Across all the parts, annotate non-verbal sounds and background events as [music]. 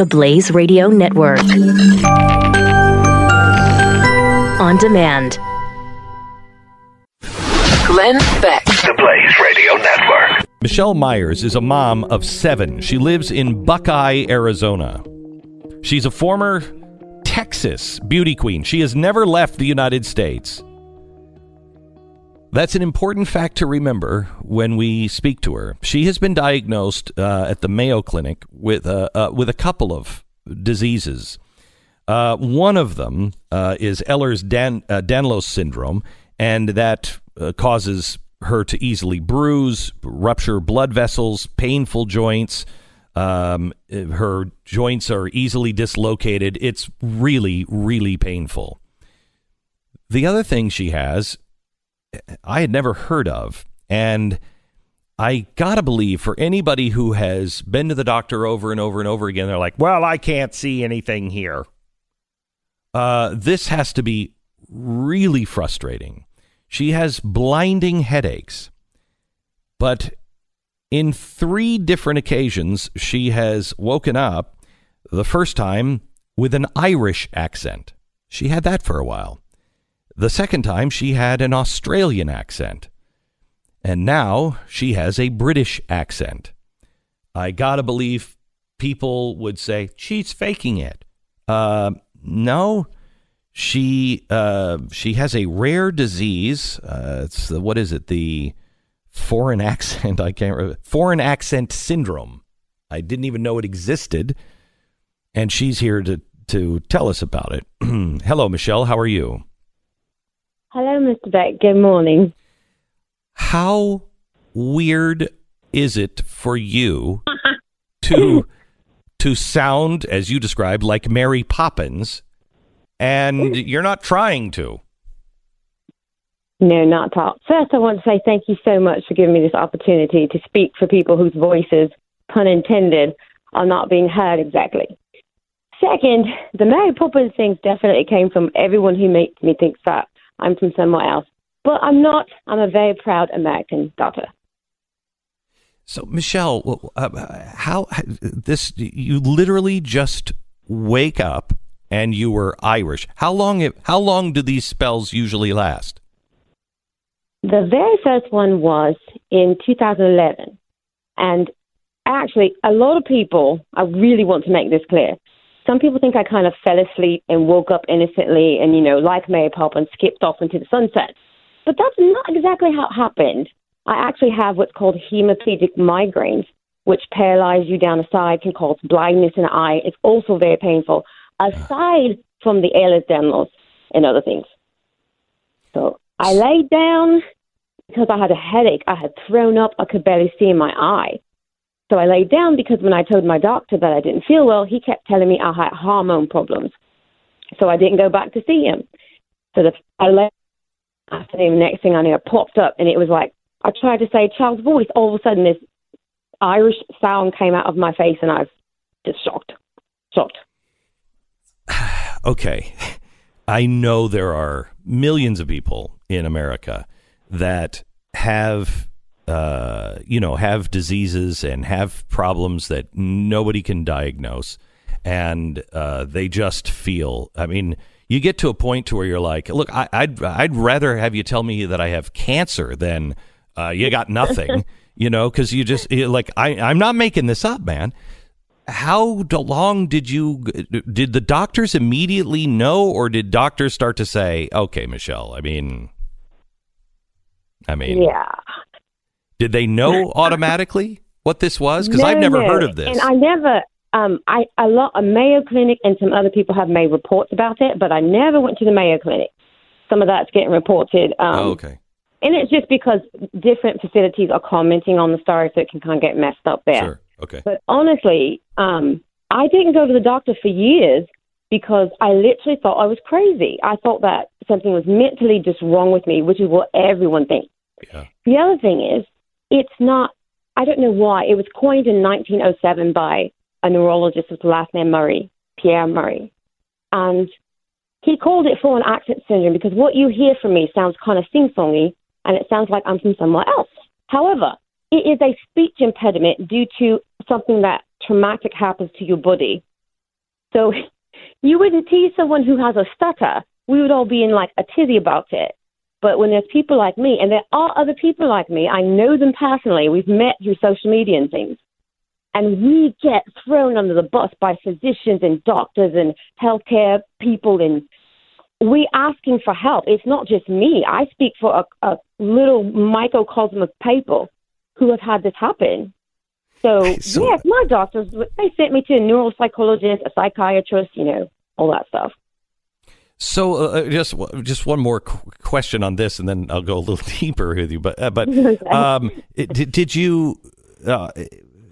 the Blaze Radio Network. On demand. Glenn Beck. The Blaze Radio Network. Michelle Myers is a mom of seven. She lives in Buckeye, Arizona. She's a former Texas beauty queen. She has never left the United States. That's an important fact to remember when we speak to her. She has been diagnosed uh, at the Mayo Clinic with uh, uh, with a couple of diseases. Uh, one of them uh, is Ehlers Dan- uh, Danlos syndrome, and that causes her to easily bruise, rupture blood vessels, painful joints. Um, her joints are easily dislocated. It's really, really painful. The other thing she has I had never heard of. And I gotta believe for anybody who has been to the doctor over and over and over again, they're like, well, I can't see anything here. Uh, this has to be really frustrating. She has blinding headaches, but in three different occasions, she has woken up the first time with an Irish accent. She had that for a while. The second time, she had an Australian accent. And now she has a British accent. I gotta believe people would say, she's faking it. Uh, no, she uh, she has a rare disease. Uh, it's the, what is it? The foreign [laughs] accent. I can't remember. Foreign accent syndrome. I didn't even know it existed, and she's here to to tell us about it. [clears throat] Hello, Michelle. How are you? Hello, Mr. Beck. Good morning. How weird is it for you [laughs] to to sound, as you described, like Mary Poppins, and you're not trying to? No, not at all. First, I want to say thank you so much for giving me this opportunity to speak for people whose voices, pun intended, are not being heard exactly. Second, the Mary Poppins things definitely came from everyone who makes me think that I'm from somewhere else. But I'm not. I'm a very proud American daughter. So, Michelle, uh, how this? You literally just wake up and you were Irish. How long? How long do these spells usually last? The very first one was in 2011, and actually, a lot of people. I really want to make this clear some people think I kind of fell asleep and woke up innocently and, you know, like Mary Poppins, skipped off into the sunset. But that's not exactly how it happened. I actually have what's called hemiplegic migraines, which paralyze you down the side, can cause blindness in the eye. It's also very painful, aside from the Ehlers-Danlos and other things. So I laid down because I had a headache. I had thrown up. I could barely see in my eye. So I laid down because when I told my doctor that I didn't feel well, he kept telling me I had hormone problems. So I didn't go back to see him. So the, I after the next thing I knew, I popped up and it was like, I tried to say child's voice. All of a sudden, this Irish sound came out of my face and I was just shocked. Shocked. [sighs] okay. I know there are millions of people in America that have uh, you know, have diseases and have problems that nobody can diagnose, and uh, they just feel. I mean, you get to a point to where you're like, look, I, would I'd rather have you tell me that I have cancer than uh, you got [laughs] nothing, you know, because you just like I I'm not making this up, man. How long did you did the doctors immediately know, or did doctors start to say, okay, Michelle? I mean, I mean, yeah. Did they know [laughs] automatically what this was? Because no, I've never no. heard of this. And I never. Um, I a lot a Mayo Clinic and some other people have made reports about it, but I never went to the Mayo Clinic. Some of that's getting reported. Um, oh, okay. And it's just because different facilities are commenting on the story, so it can kind of get messed up there. Sure. Okay. But honestly, um, I didn't go to the doctor for years because I literally thought I was crazy. I thought that something was mentally just wrong with me, which is what everyone thinks. Yeah. The other thing is, it's not, I don't know why. It was coined in 1907 by a neurologist with the last name Murray, Pierre Murray. And he called it foreign accent syndrome because what you hear from me sounds kind of sing songy and it sounds like I'm from somewhere else. However, it is a speech impediment due to something that traumatic happens to your body So [laughs] you wouldn't tease someone who has a stutter. We would all be in like a tizzy about it. But when there's people like me, and there are other people like me, I know them personally. We've met through social media and things. And we get thrown under the bus by physicians and doctors and healthcare people, and we asking for help. It's not just me. I speak for a, a little microcosm of people who have had this happen. So, [laughs] So- yes, my doctors they sent me to a neuropsychologist, a psychiatrist, you know, all that stuff. So uh, just just one more qu- question on this, and then I'll go a little [laughs] deeper with you. But uh, but [laughs] um, it, did, did you? Uh,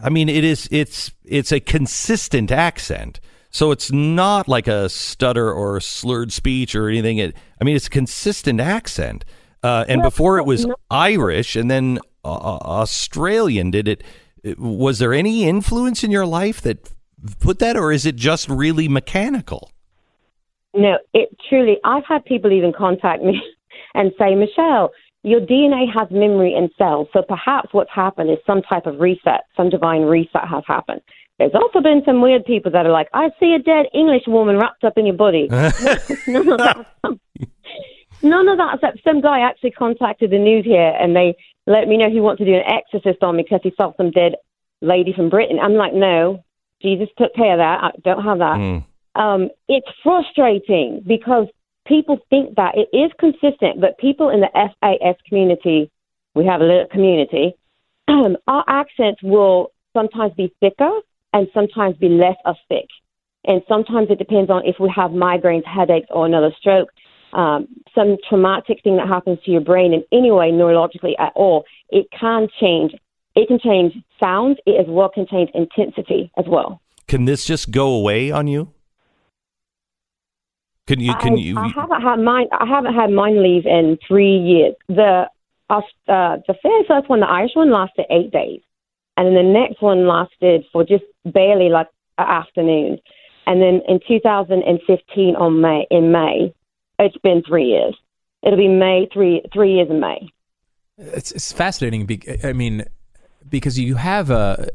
I mean, it is it's it's a consistent accent, so it's not like a stutter or slurred speech or anything. It, I mean, it's a consistent accent. Uh, and before it was Irish, and then uh, Australian. Did it? Was there any influence in your life that put that, or is it just really mechanical? No, it truly. I've had people even contact me [laughs] and say, Michelle, your DNA has memory in cells, so perhaps what's happened is some type of reset, some divine reset has happened. There's also been some weird people that are like, I see a dead English woman wrapped up in your body. [laughs] [laughs] none of that. None of that. Except some guy actually contacted the news here, and they let me know he wants to do an exorcist on me because he saw some dead lady from Britain. I'm like, no, Jesus took care of that. I don't have that Mm. Um, it's frustrating because people think that it is consistent, but people in the FAS community, we have a little community, um, [clears throat] our accents will sometimes be thicker and sometimes be less of thick. And sometimes it depends on if we have migraines, headaches, or another stroke, um, some traumatic thing that happens to your brain in any way, neurologically at all. It can change. It can change sounds. It as well can change intensity as well. Can this just go away on you? Can you? Can I, you? I haven't had mine. I haven't had mine leave in three years. The uh, the very first one, the Irish one, lasted eight days, and then the next one lasted for just barely like an afternoon, and then in 2015 on May in May, it's been three years. It'll be May three three years in May. It's, it's fascinating. Be, I mean, because you have a,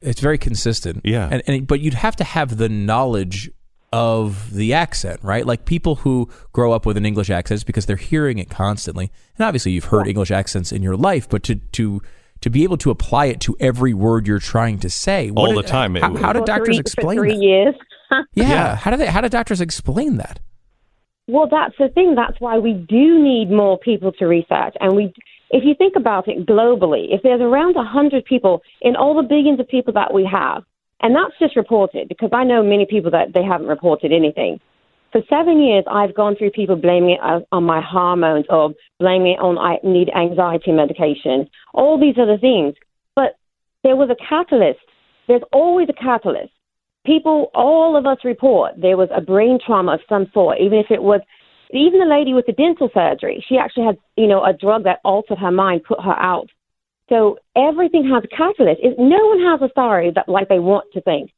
it's very consistent. Yeah. And, and but you'd have to have the knowledge of the accent, right? Like people who grow up with an English accent is because they're hearing it constantly, and obviously you've heard English accents in your life, but to to to be able to apply it to every word you're trying to say what All the time. How, how did doctors three, explain three that? years? [laughs] Yeah. Yeah. How do they? How do doctors explain that? Well, that's the thing. That's why we do need more people to research. And we, if you think about it globally, if there's around 100 people in all the billions of people that we have, and that's just reported because I know many people that they haven't reported anything. For seven years, I've gone through people blaming it on my hormones or blaming it on I need anxiety medication, all these other things. But there was a catalyst. There's always a catalyst people, all of us report there was a brain trauma of some sort, even if it was, even the lady with the dental surgery, she actually had, you know, a drug that altered her mind, put her out. So everything has a catalyst. It, no one has a story that like they want to think.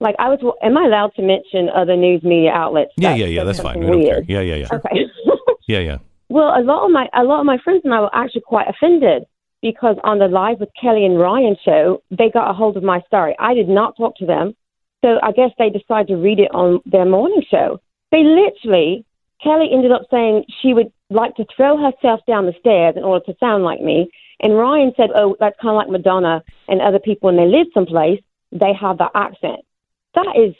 Like I was, am I allowed to mention other news media outlets? Yeah, yeah, yeah. That's fine. something We don't care. weird? Yeah, yeah, yeah. Okay. [laughs] Yeah, yeah. Well, a lot of my a lot of my friends and I were actually quite offended because on the live with Kelly and Ryan show, they got a hold of my story. I did not talk to them, so I guess they decided to read it on their morning show. They literally, Kelly ended up saying she would like to throw herself down the stairs in order to sound like me, and Ryan said, "Oh, that's kind of like Madonna and other people when they live someplace, they have that accent." That is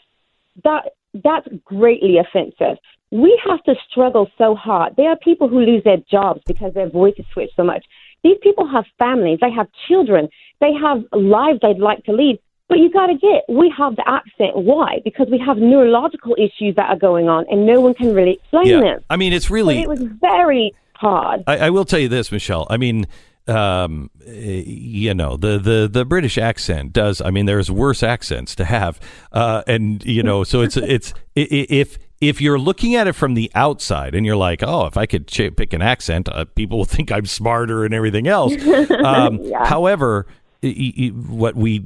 that that's greatly offensive. We have to struggle so hard. There are people who lose their jobs because their voice voices switch so much. These people have families, they have children, they have lives they'd like to lead. But you got to get, we have the accent. Why? Because we have neurological issues that are going on, and no one can really explain Yeah. them. I mean, it's really. it was very hard. I, I will tell you this, Michelle. I mean, um, eh, you know, the, the, the British accent does. I mean, there's worse accents to have, uh, and you know, so it's [laughs] it's if if you're looking at it from the outside and you're like, oh, if I could ch- pick an accent, uh, people will [laughs] think I'm smarter and everything else. [laughs] Um, However. i- i- What we,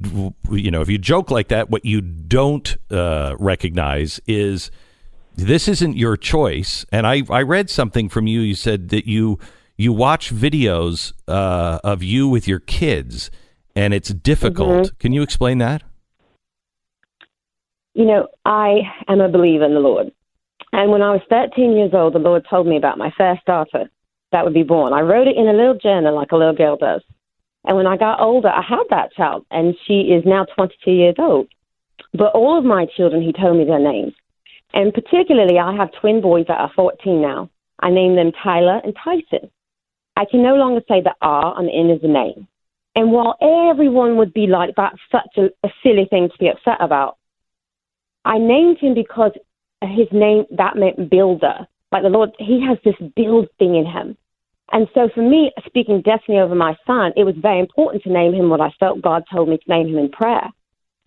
you know, if you joke like that, what you don't uh, recognize is this isn't your choice. And I, I read something from you. You said that you you watch videos uh, of you with your kids, and it's difficult. Can you explain that? you know, I am a believer in the Lord. And when I was 13 years old, the Lord told me about my first daughter that would be born. I wrote it in a little journal like a little girl does. And when I got older, I had that child, and she is now 22 years old. But all of my children, he told me their names. And particularly, I have twin boys that are 14 now. I named them Tyler and Tyson. I can no longer say the R on the end of the name. And while everyone would be like, that's such a, a silly thing to be upset about, I named him because his name, that meant builder. Like the Lord, he has this build thing in him. And so for me, speaking destiny over my son, it was very important to name him what I felt God told me to name him in prayer.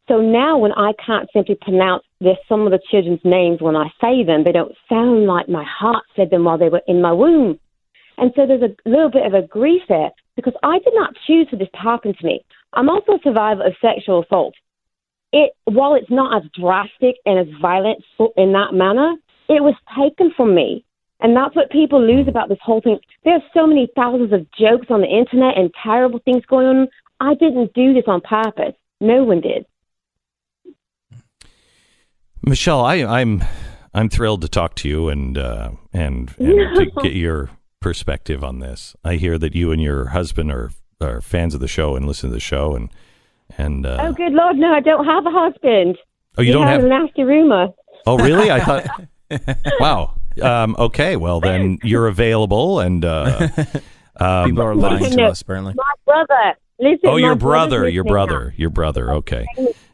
So now when I can't simply pronounce this, some of the children's names when I say them, they don't sound like my heart said them while they were in my womb. And so there's a little bit of a grief there because I did not choose for this to happen to me. I'm also a survivor of sexual assault. It, while it's not as drastic and as violent in that manner, it was taken from me. And that's what people lose about this whole thing. There are so many thousands of jokes on the internet and terrible things going on. I didn't do this on purpose. No one did. Michelle, I, I'm I'm thrilled to talk to you and uh, and, and to [laughs] get your perspective on this. I hear that you and your husband are are fans of the show and listen to the show and and uh, oh, good lord, no, I don't have a husband. Oh, you he don't have a nasty rumor. Oh, really? I thought. [laughs] wow. Um, okay. Well, then you're available, and uh, [laughs] um, People are lying to us, apparently. My brother. Listen, oh, your brother, your listening now. brother, your brother. Okay.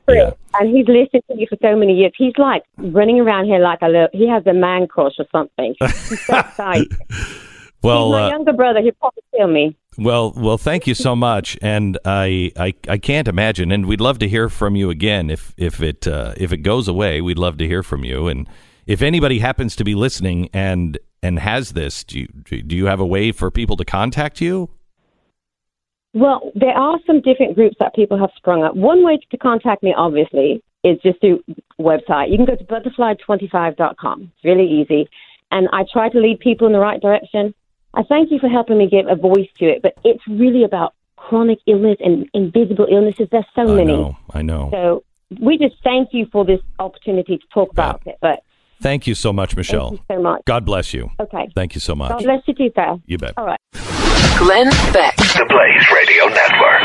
Yeah. And he's listened to you for so many years. He's like running around here like a little. He has a man crush or something. He's so [laughs] excited. Well, he's my uh, younger brother. He'll probably kill me. Well, well, thank you so much, and I, I, I can't imagine, and we'd love to hear from you again if if it uh, if it goes away. We'd love to hear from you, and if anybody happens to be listening and and has this, do you do you have a way for people to contact you? Well, there are some different groups that people have sprung up. One way to contact me, obviously, is just through website. You can go to butterfly25.com. It's really easy. And I try to lead people in the right direction. I thank you for helping me give a voice to it, but it's really about chronic illness and invisible illnesses. There's so many. I many. know, I know. So we just thank you for this opportunity to talk about it. But Thank you so much, Michelle. thank you so much. God bless you. Okay. Thank you so much. God bless you too, sir. You bet. All right. Glenn Beck. The Blaze Radio Network.